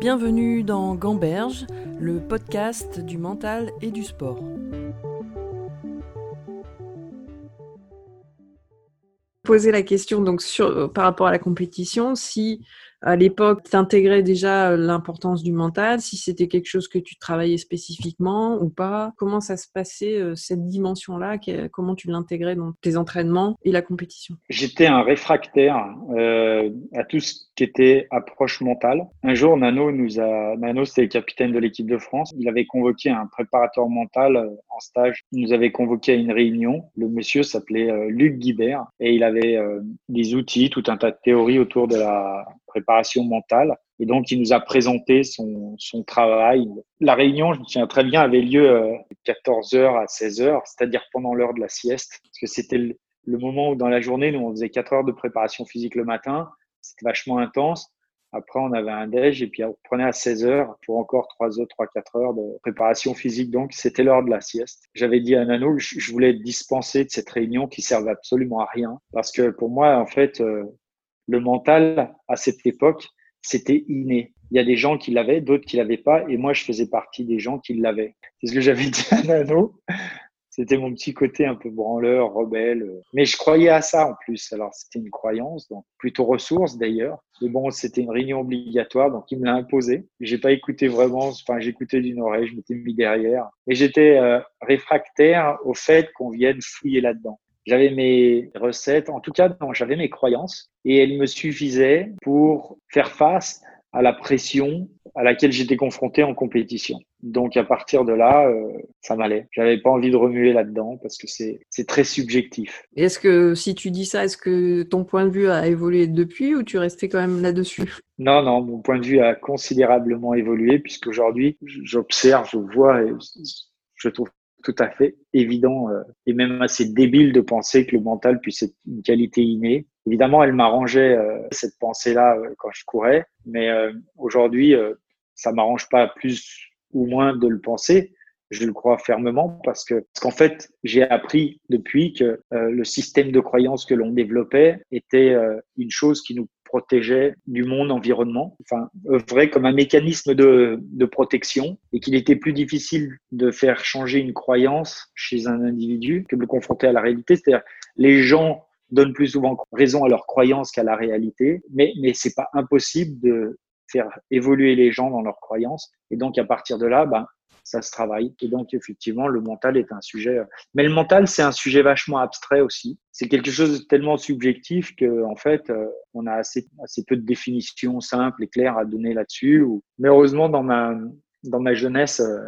Bienvenue dans Gamberge, le podcast du mental et du sport. Poser la question donc sur, par rapport à la compétition, si à l'époque, tu intégrais déjà l'importance du mental, si c'était quelque chose que tu travaillais spécifiquement ou pas, comment ça se passait cette dimension-là, comment tu l'intégrais dans tes entraînements et la compétition? J'étais un réfractaire euh, à tout ce qui était approche mentale. Un jour, Nano nous a, Nano c'était le capitaine de l'équipe de France, il avait convoqué un préparateur mental en stage. Il nous avait convoqué à une réunion. Le monsieur s'appelait Luc Guibert et il avait des outils, tout un tas de théories autour de la préparation mentale. Et donc, il nous a présenté son, son travail. La réunion, je me souviens très bien, avait lieu euh, 14h à 16h, c'est-à-dire pendant l'heure de la sieste. Parce que c'était le, moment où dans la journée, nous, on faisait 4 heures de préparation physique le matin. C'était vachement intense. Après, on avait un déj et puis on reprenait à 16 heures pour encore 3 heures, 3, 4 heures de préparation physique. Donc, c'était l'heure de la sieste. J'avais dit à Nano je voulais être dispensé de cette réunion qui servait absolument à rien. Parce que pour moi, en fait, euh, le mental, à cette époque, c'était inné. Il y a des gens qui l'avaient, d'autres qui l'avaient pas, et moi, je faisais partie des gens qui l'avaient. C'est ce que j'avais dit à Nano. C'était mon petit côté un peu branleur, rebelle. Mais je croyais à ça en plus. Alors, c'était une croyance, donc plutôt ressource d'ailleurs. Mais bon, c'était une réunion obligatoire, donc il me l'a imposé. J'ai pas écouté vraiment, enfin, j'écoutais d'une oreille, je m'étais mis derrière. Et j'étais euh, réfractaire au fait qu'on vienne fouiller là-dedans. J'avais mes recettes, en tout cas, j'avais mes croyances et elles me suffisaient pour faire face à la pression à laquelle j'étais confronté en compétition. Donc à partir de là, euh, ça m'allait. J'avais pas envie de remuer là-dedans parce que c'est c'est très subjectif. Est-ce que si tu dis ça, est-ce que ton point de vue a évolué depuis ou tu restais quand même là-dessus? Non, non, mon point de vue a considérablement évolué puisqu'aujourd'hui, j'observe, je vois et je trouve tout à fait évident euh, et même assez débile de penser que le mental puisse être une qualité innée. Évidemment, elle m'arrangeait euh, cette pensée-là euh, quand je courais, mais aujourd'hui, ça m'arrange pas plus ou moins de le penser. Je le crois fermement parce que parce qu'en fait, j'ai appris depuis que le système de croyance que l'on développait était une chose qui nous protégeait du monde environnement, enfin œuvrait comme un mécanisme de, protection et qu'il était plus difficile de faire changer une croyance chez un individu que de le confronter à la réalité. C'est-à-dire les gens donnent plus souvent raison à leurs croyances qu'à la réalité, mais mais c'est pas impossible de faire évoluer les gens dans leurs croyances et donc à partir de là, ben ça se travaille. Et donc, effectivement, le mental est un sujet. Euh, mais le mental, c'est un sujet vachement abstrait aussi. C'est quelque chose de tellement subjectif que, en fait, euh, on a assez, assez peu de définitions simples et claires à donner là-dessus. Mais heureusement, dans ma, dans ma jeunesse, euh,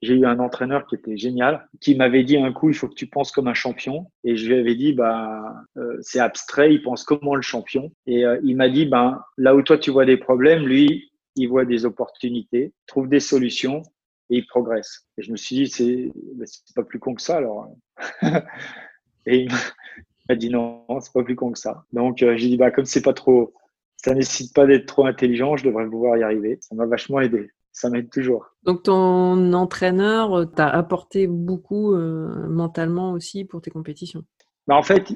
j'ai eu un entraîneur qui était génial, qui m'avait dit un coup, il faut que tu penses comme un champion. Et je lui avais dit, bah, c'est abstrait, il pense comment le champion. Et il m'a dit, ben, là où toi tu vois des problèmes, lui, il voit des opportunités, trouve des solutions et il progresse. Et je me suis dit, c'est ben, pas plus con que ça alors. et il m'a dit non, c'est pas plus con que ça. Donc euh, j'ai dit, bah, comme c'est pas trop, ça nécessite pas d'être trop intelligent, je devrais pouvoir y arriver. Ça m'a vachement aidé. Ça m'aide toujours. Donc ton entraîneur t'a apporté beaucoup euh, mentalement aussi pour tes compétitions? Bah, en fait,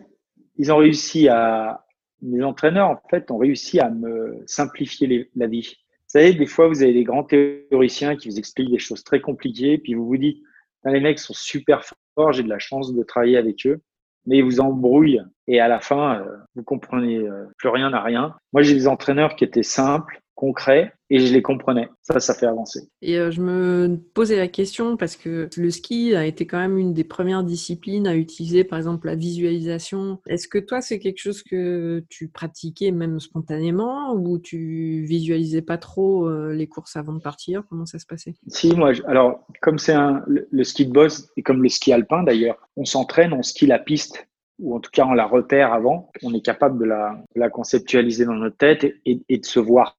ils ont réussi à, mes entraîneurs en fait ont réussi à me simplifier la vie. Vous savez, des fois, vous avez des grands théoriciens qui vous expliquent des choses très compliquées, puis vous vous dites, les mecs sont super forts, j'ai de la chance de travailler avec eux, mais ils vous embrouillent et à la fin, euh, vous comprenez euh, plus rien à rien. Moi, j'ai des entraîneurs qui étaient simples, concret et je les comprenais. Ça, ça fait avancer. Et euh, je me posais la question parce que le ski a été quand même une des premières disciplines à utiliser, par exemple, la visualisation. Est-ce que toi, c'est quelque chose que tu pratiquais même spontanément ou tu visualisais pas trop euh, les courses avant de partir? Comment ça se passait? Si, moi, alors, comme c'est un, le, ski de boss et comme le ski alpin d'ailleurs, on s'entraîne, on skie la piste ou en tout cas on la repère avant, on est capable de la, la conceptualiser dans notre tête et, et de se voir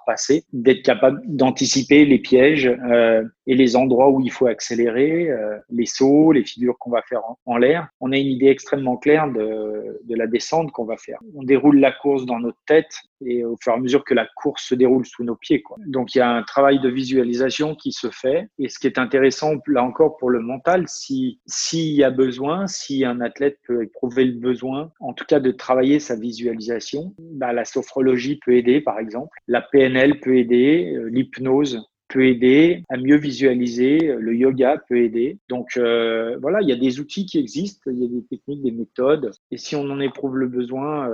passer, d'être capable d'anticiper les pièges euh, et les endroits où il faut accélérer, euh, les sauts, les figures qu'on va faire en, l'air. On a une idée extrêmement claire de, de la descente qu'on va faire. On déroule la course dans notre tête et au fur et à mesure que la course se déroule sous nos pieds. Quoi. Donc il y a un travail de visualisation qui se fait. Et ce qui est intéressant, là encore pour le mental, si s'il y a besoin, si un athlète peut éprouver le besoin, en tout cas de travailler sa visualisation, bah, la sophrologie peut aider par exemple. La PNL PNL peut aider, l'hypnose peut aider à mieux visualiser, le yoga peut aider. Donc voilà, il y a des outils qui existent, il y a des techniques, des méthodes. Et si on en éprouve le besoin,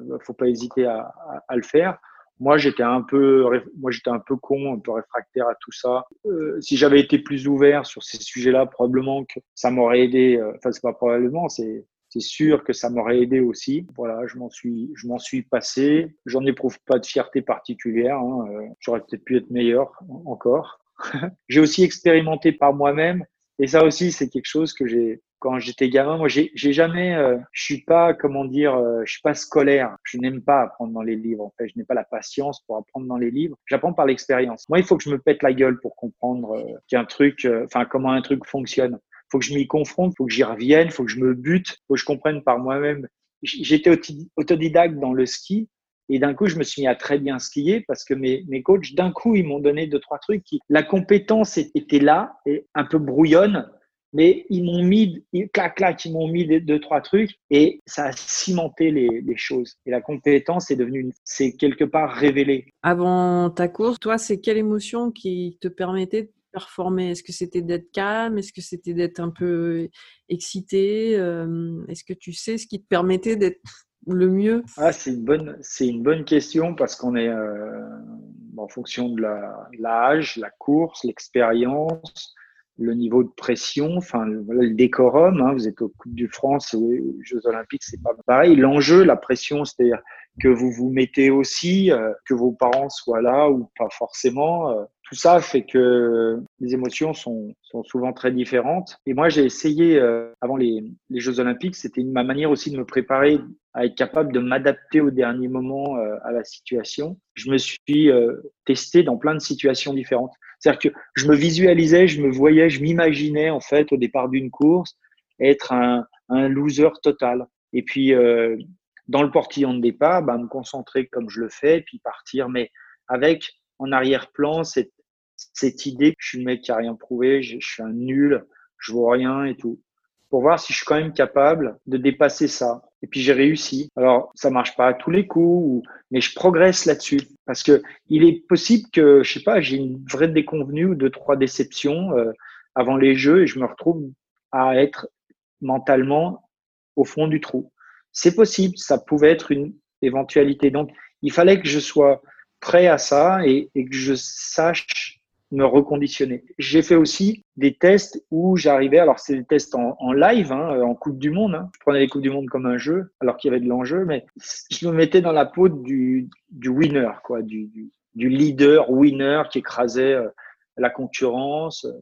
il ne faut pas hésiter à, le faire moi j'étais un peu moi j'étais un peu con un peu réfractaire à tout ça euh, si j'avais été plus ouvert sur ces sujets-là probablement que ça m'aurait aidé euh, enfin c'est pas probablement c'est c'est sûr que ça m'aurait aidé aussi. Voilà, je m'en suis, je m'en suis passé. J'en éprouve pas de fierté particulière. Hein. Euh, j'aurais peut-être pu être meilleur encore. j'ai aussi expérimenté par moi-même, et ça aussi c'est quelque chose que j'ai quand j'étais gamin, moi, j'ai jamais, euh, je suis pas, comment dire, euh, je suis pas scolaire. Je n'aime pas apprendre dans les livres. En fait, je n'ai pas la patience pour apprendre dans les livres. J'apprends par l'expérience. Moi, il faut que je me pète la gueule pour comprendre euh, qu'un truc, euh, enfin, comment un truc fonctionne. Faut que je m'y confronte, faut que j'y revienne, faut que je me bute, faut que je comprenne par moi-même. J'étais autodidacte dans le ski. Et d'un coup, je me suis mis à très bien skier parce que mes, mes coachs, d'un coup, ils m'ont donné deux, trois trucs. Qui, la compétence était là et un peu brouillonne, mais ils m'ont mis, clac, clac, ils m'ont mis deux, trois trucs et ça a cimenté les, choses. Et la compétence est devenue, c'est quelque part révélé. Avant ta course, toi, c'est quelle émotion qui te permettait performer Est-ce que c'était d'être calme? Est-ce que c'était d'être un peu excité euh, Est-ce que tu sais ce qui te permettait d'être le mieux? Ah, C'est une, bonne, une bonne question parce qu'on est euh, en fonction de l'âge, la, course, l'expérience, le niveau de pression, enfin le décorum. Hein, vous êtes aux Coupe du France, aux Jeux Olympiques, c'est pas pareil. L'enjeu, la pression, c'est-à-dire que vous vous mettez aussi, euh, que vos parents soient là ou pas forcément. Tout ça fait que les émotions sont, sont souvent très différentes. Et moi, j'ai essayé, euh, avant les, les, Jeux Olympiques, c'était ma manière aussi de me préparer à être capable de m'adapter au dernier moment euh, à la situation. Je me suis euh, testé dans plein de situations différentes. C'est-à-dire que je me visualisais, je me voyais, je m'imaginais en fait au départ d'une course être un, un loser total. Et puis dans le portillon de départ, bah, me concentrer comme je le fais, puis partir, mais avec en arrière-plan cette cette idée que je suis le mec qui a rien prouvé, je, suis un nul, je vois rien et tout. Pour voir si je suis quand même capable de dépasser ça. Et puis j'ai réussi. Alors ça marche pas à tous les coups, mais je progresse là-dessus parce que il est possible que je sais pas, j'ai une vraie déconvenue ou deux trois déceptions euh, avant les jeux et je me retrouve à être mentalement au fond du trou. C'est possible, ça pouvait être une éventualité. Donc il fallait que je sois prêt à ça et, et que je sache me reconditionner. J'ai fait aussi des tests où j'arrivais, alors c'est des tests en, live, hein, en Coupe du Monde. Hein. Je prenais les Coupes du Monde comme un jeu, alors qu'il y avait de l'enjeu, mais je me mettais dans la peau du, du winner, quoi, du, du, du leader winner qui écrasait euh, la concurrence, euh,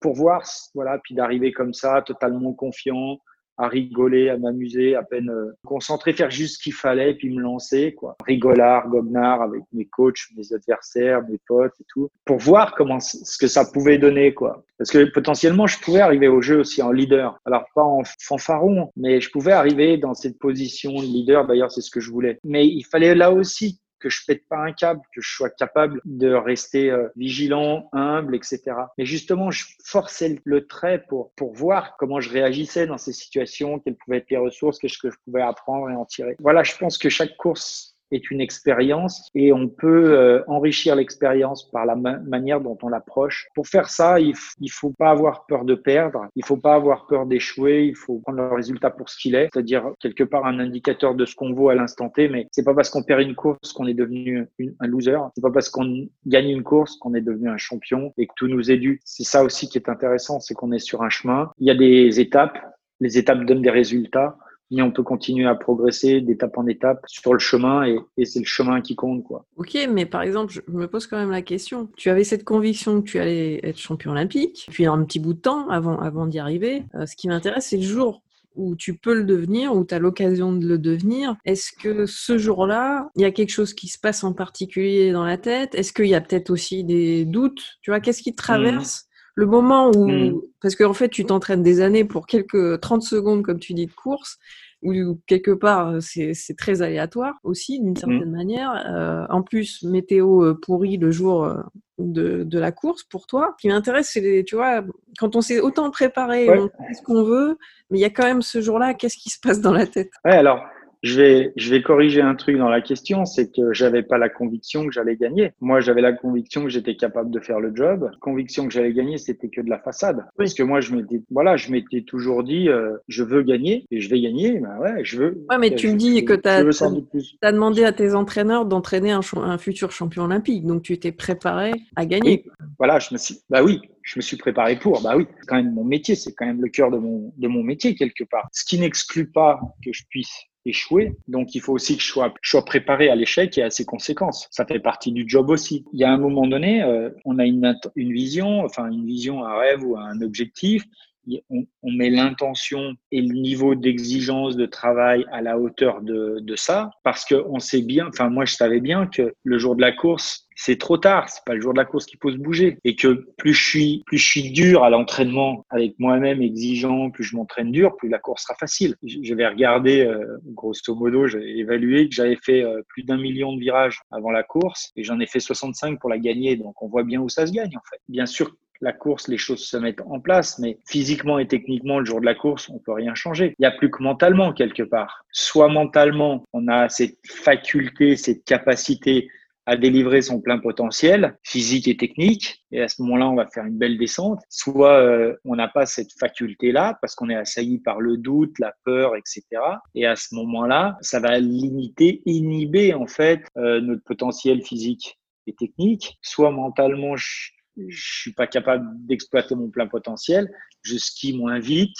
pour voir, voilà, puis d'arriver comme ça, totalement confiant, à rigoler, à m'amuser, à peine euh, concentrer, faire juste ce qu'il fallait, puis me lancer, quoi. Rigolard, goguenard avec mes coachs, mes adversaires, mes potes et tout, pour voir comment ce que ça pouvait donner, quoi. Parce que potentiellement, je pouvais arriver au jeu aussi en leader. Alors pas en fanfaron, mais je pouvais arriver dans cette position de leader. D'ailleurs, c'est ce que je voulais. Mais il fallait là aussi que je pète pas un câble, que je sois capable de rester euh, vigilant, humble, etc. Mais justement, je forçais le trait pour, pour voir comment je réagissais dans ces situations, quelles pouvaient être les ressources, qu'est-ce que je pouvais apprendre et en tirer. Voilà, je pense que chaque course est une expérience et on peut euh, enrichir l'expérience par la manière dont on l'approche. Pour faire ça, il, il faut pas avoir peur de perdre, il faut pas avoir peur d'échouer, il faut prendre le résultat pour ce qu'il est, c'est-à-dire quelque part un indicateur de ce qu'on vaut à l'instant T, mais c'est pas parce qu'on perd une course qu'on est devenu un loser, c'est pas parce qu'on gagne une course qu'on est devenu un champion et que tout nous est dû. C'est ça aussi qui est intéressant, c'est qu'on est sur un chemin, il y a des étapes, les étapes donnent des résultats mais on peut continuer à progresser d'étape en étape sur le chemin et, et c'est le chemin qui compte quoi. Ok, mais par exemple, je me pose quand même la question. Tu avais cette conviction que tu allais être champion olympique, puis un petit bout de temps avant, avant d'y arriver. Euh, ce qui m'intéresse, c'est le jour où tu peux le devenir, où tu as l'occasion de le devenir. Est-ce que ce jour-là, il y a quelque chose qui se passe en particulier dans la tête? Est-ce qu'il y a peut-être aussi des doutes? Tu vois, qu'est-ce qui te traverse le moment où, mm. parce qu'en fait, tu t'entraînes des années pour quelques 30 secondes, comme tu dis, de course, où quelque part, c'est très aléatoire aussi, d'une certaine mm. manière. Euh, en plus, météo euh, pourri le jour euh, de, de, la course pour toi. Ce qui m'intéresse, c'est, tu vois, quand on s'est autant préparé, on sait ce qu'on veut, mais il y a quand même ce jour-là, qu'est-ce qui se passe dans la tête? Ouais, alors, je vais, je vais corriger un truc dans la question, c'est que j'avais pas la conviction que j'allais gagner. Moi, j'avais la conviction que j'étais capable de faire le job. Conviction que j'allais gagner, c'était que de la façade. Parce que moi, je m'étais, voilà, je m'étais toujours dit, euh, je veux gagner et je vais gagner. Ben ouais, je veux. Ouais, mais tu me dis que tu as, as, demandé à tes entraîneurs d'entraîner un, un, futur champion olympique, donc tu t'es préparé à gagner. Voilà, je me suis, bah oui, je me suis préparé pour. Bah oui, c'est quand même mon métier, c'est quand même le cœur de mon, de mon métier quelque part. Ce qui n'exclut pas que je puisse échouer. Donc, il faut aussi que je sois, je sois préparé à l'échec et à ses conséquences. Ça fait partie du job aussi. Il y a un moment donné, euh, on a une, une vision, enfin une vision, un rêve ou un objectif on, met l'intention et le niveau d'exigence de travail à la hauteur de, de ça, parce qu'on sait bien, enfin moi je savais bien que le jour de la course, c'est trop tard, c'est pas le jour de la course qu'il faut se bouger, et que plus je suis, plus je suis dur à l'entraînement avec moi-même exigeant, plus je m'entraîne dur, plus la course sera facile. Je vais regarder, euh, grosso modo, j'ai évalué que j'avais fait euh, plus d'un million de virages avant la course, et j'en ai fait 65 pour la gagner, donc on voit bien où ça se gagne en fait. Bien sûr, la course, les choses se mettent en place, mais physiquement et techniquement, le jour de la course, on peut rien changer. Il n'y a plus que mentalement quelque part. Soit mentalement, on a cette faculté, cette capacité à délivrer son plein potentiel physique et technique. Et à ce moment-là, on va faire une belle descente. Soit euh, on n'a pas cette faculté-là parce qu'on est assailli par le doute, la peur, etc. Et à ce moment-là, ça va limiter, inhiber en fait euh, notre potentiel physique et technique. Soit mentalement, je suis pas capable d'exploiter mon plein potentiel, je skie moins vite,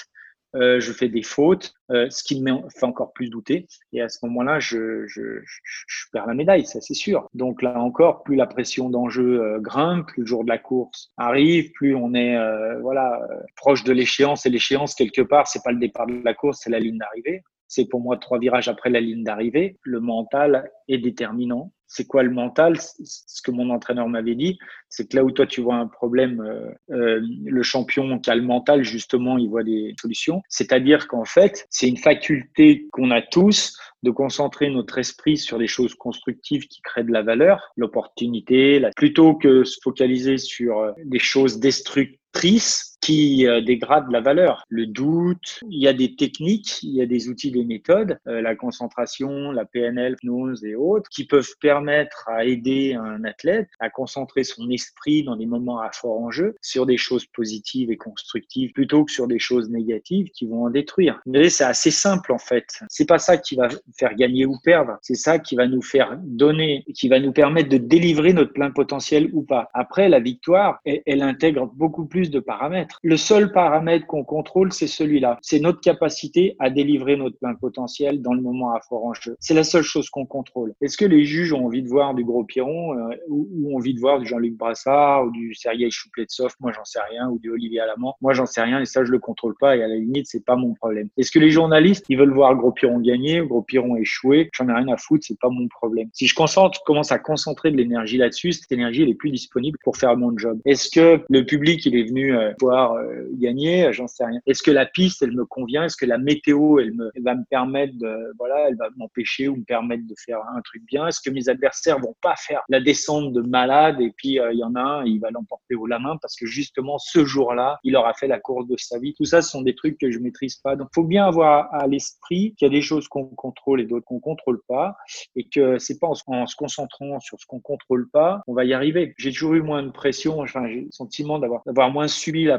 euh, je fais des fautes, euh, ce qui me fait encore plus douter. Et à ce moment-là, je, je, je, perds la médaille, ça c'est sûr. Donc là encore, plus la pression d'enjeu euh, grimpe, plus le jour de la course arrive, plus on est euh, voilà proche de l'échéance. Et l'échéance quelque part, c'est pas le départ de la course, c'est la ligne d'arrivée. C'est pour moi trois virages après la ligne d'arrivée. Le mental est déterminant c'est quoi le mental? Ce que mon entraîneur m'avait dit, c'est que là où toi tu vois un problème, euh, euh, le champion qui a le mental, justement, il voit des solutions. C'est-à-dire qu'en fait, c'est une faculté qu'on a tous de concentrer notre esprit sur des choses constructives qui créent de la valeur, l'opportunité, plutôt que se focaliser sur euh, des choses destructrices qui euh, dégrade la valeur. Le doute, il y a des techniques, il y a des outils, des méthodes, euh, la concentration, la PNL, hypnose et autres, qui peuvent permettre à aider un athlète à concentrer son esprit dans des moments à fort enjeu sur des choses positives et constructives plutôt que sur des choses négatives qui vont en détruire. Mais c'est assez simple en fait. C'est pas ça qui va faire gagner ou perdre. C'est ça qui va nous faire donner, qui va nous permettre de délivrer notre plein potentiel ou pas. Après, la victoire, elle intègre beaucoup plus de paramètres. Le seul paramètre qu'on contrôle, c'est celui-là. C'est notre capacité à délivrer notre plein potentiel dans le moment à fort enjeu. C'est la seule chose qu'on contrôle. Est-ce que les juges ont envie de voir du Gros Piron euh, ou, ont envie de voir du Jean-Luc Brassard ou du Sergei Choupletsov? Moi, j'en sais rien. Ou du Olivier Alamand Moi, j'en sais rien et ça, je le contrôle pas et à la limite, c'est pas mon problème. Est-ce que les journalistes, ils veulent voir Gros Piron gagner ou Gros Piron échouer? J'en ai rien à foutre, c'est pas mon problème. Si je concentre, commence à concentrer de l'énergie là-dessus, cette énergie, elle est plus disponible pour faire mon job. Est-ce que le public, il est venu euh, voir euh, gagner, j'en sais rien. Est-ce que la piste, elle me convient? Est-ce que la météo, elle, me, va me permettre de, voilà, elle va m'empêcher ou me permettre de faire un truc bien? Est-ce que mes adversaires vont pas faire la descente de malade et puis euh, il y en a un, il va l'emporter au la main parce que justement ce jour-là, il aura fait la course de sa vie. Tout ça, ce sont des trucs que je maîtrise pas. Donc, faut bien avoir à l'esprit qu'il y a des choses qu'on contrôle et d'autres qu'on contrôle pas et que c'est pas en, se concentrant sur ce qu'on contrôle pas, on va y arriver. J'ai toujours eu moins de pression, enfin, j'ai le sentiment d'avoir, d'avoir moins subi la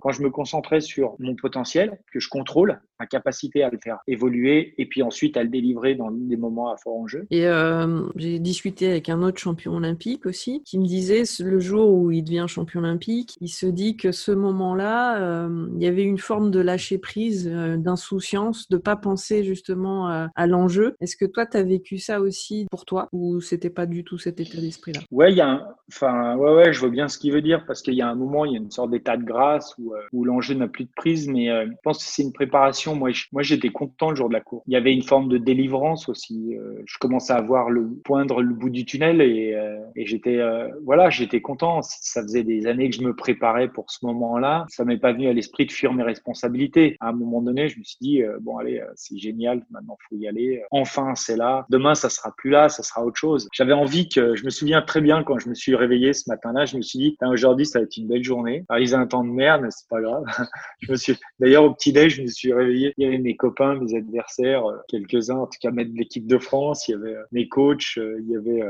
quand je me concentrais sur mon potentiel, que je contrôle, ma capacité à le faire évoluer et puis ensuite à le délivrer dans des moments à fort enjeu. Et euh, j'ai discuté avec un autre champion olympique aussi qui me disait le jour où il devient champion olympique, il se dit que ce moment-là, euh, il y avait une forme de lâcher prise, euh, d'insouciance, de pas penser justement à l'enjeu. Est-ce que toi, tu as vécu ça aussi pour toi ou c'était pas du tout cet état d'esprit-là? Ouais, il y a un... enfin, ouais, ouais, je vois bien ce qu'il veut dire parce qu'il y a un moment, il y a une sorte d'état de grâce où, où l'enjeu n'a plus de prise, mais je pense que c'est une préparation moi, j'étais content le jour de la course. Il y avait une forme de délivrance aussi. Euh, je commençais à voir le poindre le bout du tunnel et, euh, et j'étais euh, voilà, j'étais content. Ça faisait des années que je me préparais pour ce moment-là. Ça m'est pas venu à l'esprit de fuir mes responsabilités. À un moment donné, je me suis dit bon allez, c'est génial, maintenant faut y aller. Enfin, c'est là. Demain, ça sera plus là, ça sera autre chose. J'avais envie que je me souviens très bien quand je me suis réveillé ce matin-là, je me suis dit aujourd'hui ça va être une belle journée. Alors, ils ont un temps de merde, mais c'est pas grave. je me suis d'ailleurs au petit déj, je me suis réveillé il y avait mes copains, mes adversaires, quelques-uns, en tout cas, de l'équipe de France, il y avait mes coachs, il y avait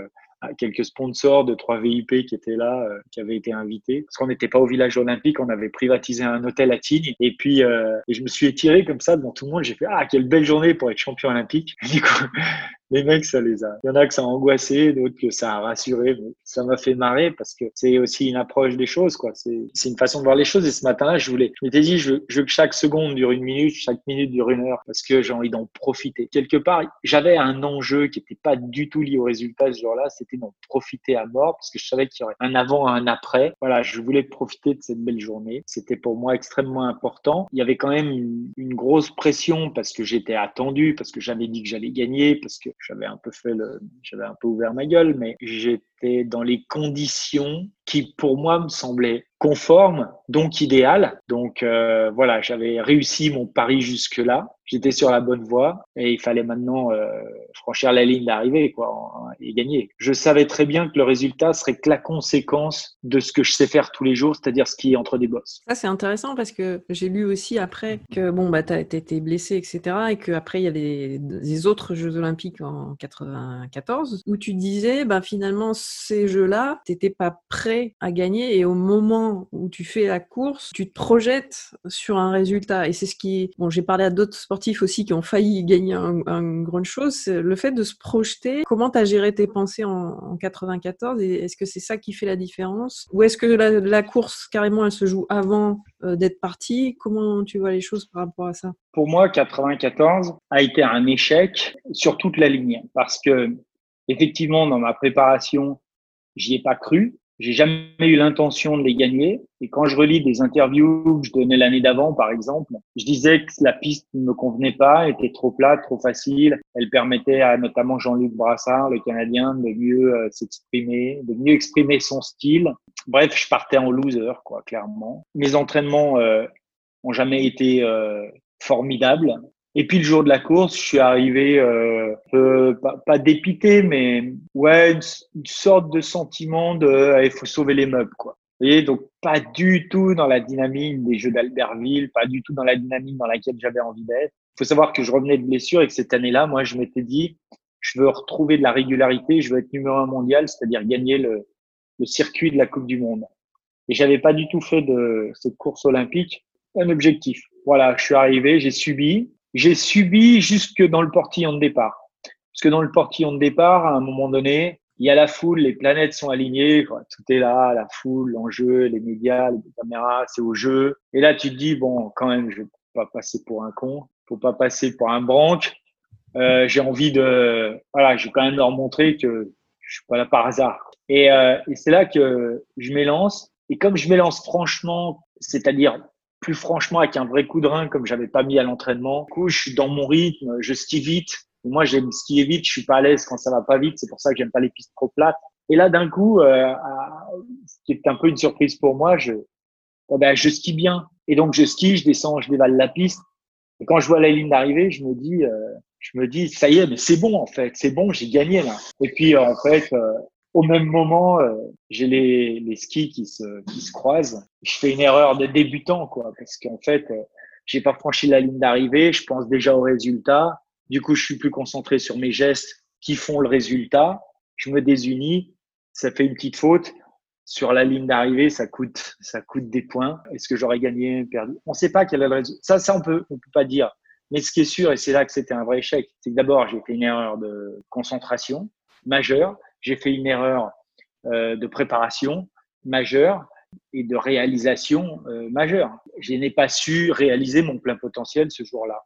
quelques sponsors de 3 VIP qui étaient là, euh, qui avaient été invités. Parce qu'on n'était pas au village olympique, on avait privatisé un hôtel à Tignes. Et puis, euh, je me suis étiré comme ça devant tout le monde. J'ai fait, ah, quelle belle journée pour être champion olympique. les mecs, ça les a. Il y en a que ça a angoissé, d'autres que ça a rassuré. Ça m'a fait marrer parce que c'est aussi une approche des choses, quoi. C'est une façon de voir les choses. Et ce matin-là, je voulais, je m'étais dit, je veux, je veux, que chaque seconde dure une minute, chaque minute dure une heure parce que j'ai envie d'en profiter. Quelque part, j'avais un enjeu qui n'était pas du tout lié au résultat ce jour-là. C'était d'en profiter à mort parce que je savais qu'il y aurait un avant, un après. Voilà, je voulais profiter de cette belle journée. C'était pour moi extrêmement important. Il y avait quand même une, une grosse pression parce que j'étais attendu, parce que j'avais dit que j'allais gagner, parce que j'avais un peu fait le, j'avais un peu ouvert ma gueule, mais dans les conditions qui, pour moi, me semblaient conformes, donc idéales. Donc euh, voilà, j'avais réussi mon pari jusque-là j'étais sur la bonne voie et il fallait maintenant euh, franchir la ligne d'arrivée quoi et gagner. Je savais très bien que le résultat serait que la conséquence de ce que je sais faire tous les jours, c'est-à-dire ce qui est entre des bosses. Ça c'est intéressant parce que j'ai lu aussi après que bon bah t'as été blessé etc et qu'après il y a des, autres Jeux Olympiques en 94 où tu disais bah finalement ces Jeux-là t'étais pas prêt à gagner et au moment où tu fais la course tu te projettes sur un résultat. Et c'est ce qui bon j'ai parlé à d'autres sportifs aussi qui ont failli gagner un, grande chose, le fait de se projeter. Comment tu as géré tes pensées en, 94 et est-ce que c'est ça qui fait la différence? Ou est-ce que la, course, carrément, elle se joue avant euh, d'être parti Comment tu vois les choses par rapport à ça? Pour moi, 94 a été un échec sur toute la ligne. Parce que, effectivement, dans ma préparation, j'y ai pas cru. J'ai jamais eu l'intention de les gagner. Et quand je relis des interviews que je donnais l'année d'avant, par exemple, je disais que la piste ne me convenait pas, était trop plate, trop facile. Elle permettait à notamment Jean-Luc Brassard, le Canadien, de mieux euh, s'exprimer, de mieux exprimer son style. Bref, je partais en loser, quoi, clairement. Mes entraînements euh, ont jamais été euh, formidables. Et puis le jour de la course, je suis arrivé euh, peu, pas, pas, dépité, mais ouais, une, sorte de sentiment de il faut sauver les meubles, quoi. Vous voyez, donc pas du tout dans la dynamique des Jeux d'Albertville, pas du tout dans la dynamique dans laquelle j'avais envie d'être. Il faut savoir que je revenais de blessure et que cette année-là, moi, je m'étais dit, je veux retrouver de la régularité, je veux être numéro un mondial, c'est-à-dire gagner le, le circuit de la Coupe du Monde. Et j'avais pas du tout fait de cette course olympique un objectif. Voilà, je suis arrivé, j'ai subi, j'ai subi jusque dans le portillon de départ. Parce que dans le portillon de départ, à un moment donné, il y a la foule, les planètes sont alignées, tout est là, la foule, l'enjeu, les médias, les caméras, c'est au jeu. Et là, tu te dis, bon, quand même, je vais pas passer pour un con, faut pas passer pour un branque. Euh, j'ai envie de, voilà, je vais quand même leur montrer que je suis pas là par hasard. Et, euh, et c'est là que je m'élance. Et comme je m'élance franchement, c'est-à-dire plus franchement avec un vrai coup de rein comme j'avais pas mis à l'entraînement. Du coup, je suis dans mon rythme, je skie vite. Moi, j'aime skier vite, je suis pas à l'aise quand ça va pas vite. C'est pour ça que j'aime pas les pistes trop plates. Et là, d'un coup, euh, ce qui est un peu une surprise pour moi, je, eh ben, je skie bien. Et donc, je skie, je descends, je dévale la piste. Et quand je vois la ligne d'arrivée, je me dis, euh, je me dis, ça y est, mais c'est bon en fait, c'est bon, j'ai gagné là. Et puis en fait, euh, au même moment, euh, j'ai les, les skis qui se, qui se croisent. Je fais une erreur de débutant, quoi, parce qu'en fait, euh, j'ai pas franchi la ligne d'arrivée. Je pense déjà au résultat. Du coup, je suis plus concentré sur mes gestes qui font le résultat. Je me désunis. Ça fait une petite faute. Sur la ligne d'arrivée, ça coûte, ça coûte des points. Est-ce que j'aurais gagné, perdu? On ne sait pas quel est le résultat. Ça, ça on peut, on peut pas dire. Mais ce qui est sûr, et c'est là que c'était un vrai échec, c'est que d'abord, j'ai fait une erreur de concentration majeure j'ai fait une erreur euh, de préparation majeure et de réalisation euh, majeure. Je n'ai pas su réaliser mon plein potentiel ce jour-là.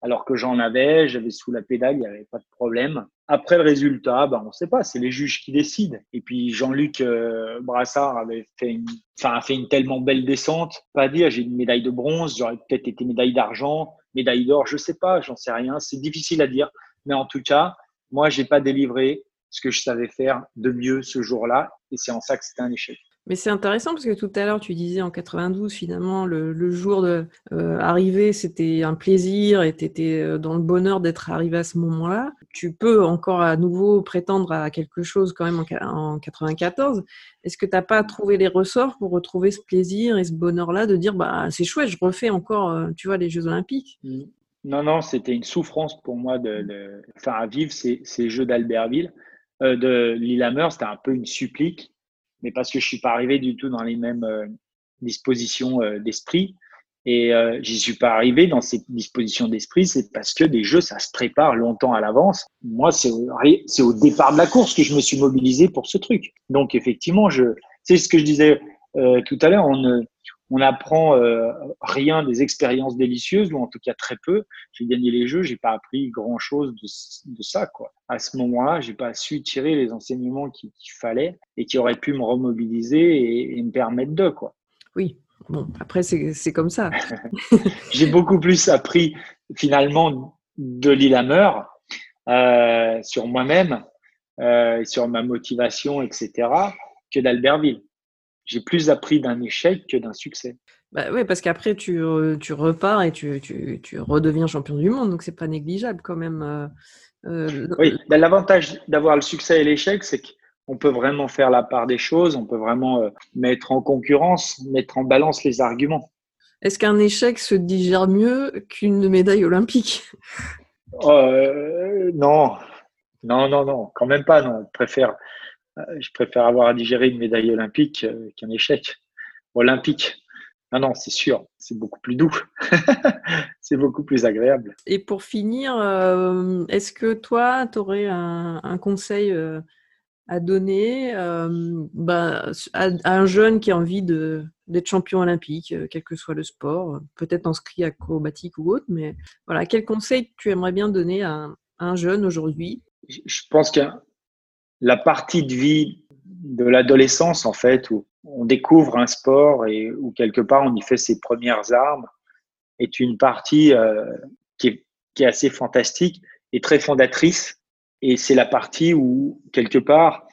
Alors que j'en avais, j'avais sous la pédale, il n'y avait pas de problème. Après le résultat, ben, on ne sait pas, c'est les juges qui décident. Et puis Jean-Luc euh, Brassard avait fait une, enfin, a fait une tellement belle descente. Pas dire, j'ai une médaille de bronze, j'aurais peut-être été médaille d'argent, médaille d'or, je sais pas, j'en sais rien. C'est difficile à dire. Mais en tout cas, moi, j'ai pas délivré ce que je savais faire de mieux ce jour-là. Et c'est en ça que c'était un échec. Mais c'est intéressant parce que tout à l'heure, tu disais en 92, finalement, le, jour de euh, c'était un plaisir et tu étais euh, dans le bonheur d'être arrivé à ce moment-là. Tu peux encore à nouveau prétendre à quelque chose quand même en, en 94. Est-ce que tu n'as pas trouvé les ressorts pour retrouver ce plaisir et ce bonheur-là de dire, bah, c'est chouette, je refais encore, euh, tu vois, les Jeux Olympiques? Mmh. Non, non, c'était une souffrance pour moi de, enfin, à vivre ces, ces jeux d'Albertville, euh, de Lillehammer. C'était un peu une supplique, mais parce que je suis pas arrivé du tout dans les mêmes euh, dispositions euh, d'esprit. Et euh, j'y suis pas arrivé dans ces dispositions d'esprit, c'est parce que des jeux, ça se prépare longtemps à l'avance. Moi, c'est c'est au départ de la course que je me suis mobilisé pour ce truc. Donc effectivement, je, c'est ce que je disais tout à l'heure, on ne, on apprend euh, rien des expériences délicieuses, ou en tout cas très peu. J'ai gagné les jeux, j'ai pas appris grand chose de, de ça, quoi. À ce moment-là, j'ai pas su tirer les enseignements qu'il fallait et qui auraient pu me remobiliser et, et me permettre de, quoi. Oui, Bon, après, c'est comme ça. J'ai beaucoup plus appris finalement de Lillehammer euh, sur moi-même, euh, sur ma motivation, etc., que d'Albertville. J'ai plus appris d'un échec que d'un succès. Bah oui, parce qu'après, tu, tu, repars et tu, tu, tu, redeviens champion du monde, donc c'est pas négligeable quand même. Euh, euh oui, bah, l'avantage d'avoir le succès et l'échec, c'est que on peut vraiment faire la part des choses, on peut vraiment euh, mettre en concurrence, mettre en balance les arguments. Est-ce qu'un échec se digère mieux qu'une médaille olympique? Euh, Non, non, non, non, quand même pas. Non, je préfère, euh, je préfère avoir à digérer une médaille olympique qu'un échec olympique. Non, non, c'est sûr, c'est beaucoup plus doux, c'est beaucoup plus agréable. Et pour finir, est-ce que toi, tu aurais un, conseil à donner euh, bah, à, un jeune qui a envie d'être champion olympique, euh, quel que soit le sport, peut-être en ski acrobatique ou autre, mais voilà, quel conseil tu aimerais bien donner à un, jeune aujourd'hui? Je pense que la partie de vie de l'adolescence, en fait, où on découvre un sport et où quelque part on y fait ses premières armes, est une partie euh, qui, est, qui est assez fantastique et très fondatrice et c'est la partie où, quelque part,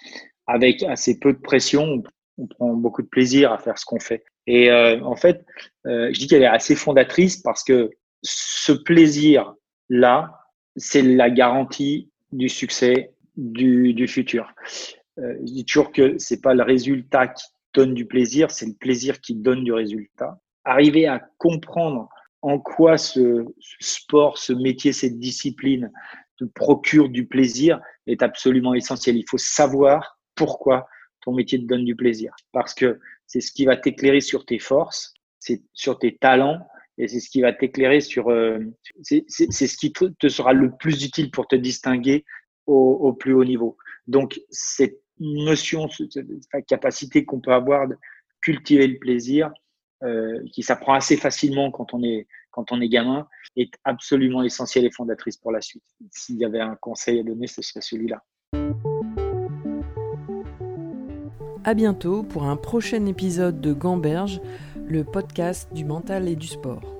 avec assez peu de pression, on prend beaucoup de plaisir à faire ce qu'on fait. Et euh, en fait, euh, je dis qu'elle est assez fondatrice parce que ce plaisir-là, c'est la garantie du succès du, du futur. Euh, je dis toujours que c'est pas le résultat qui donne du plaisir, c'est le plaisir qui donne du résultat. Arriver à comprendre en quoi ce, sport, ce métier, cette discipline te procure du plaisir est absolument essentiel. Il faut savoir pourquoi ton métier te donne du plaisir. Parce que c'est ce qui va t'éclairer sur tes forces, c'est sur tes talents et c'est ce qui va t'éclairer sur. Euh, c'est ce qui te, sera le plus utile pour te distinguer au, plus haut niveau. Donc, cette notion, cette capacité qu'on peut avoir de cultiver le plaisir, euh, qui s'apprend assez facilement quand on est quand on est gamin, est absolument essentielle et fondatrice pour la suite. S'il y avait un conseil à donner, ce serait celui-là. À bientôt pour un prochain épisode de Gamberge, le podcast du mental et du sport.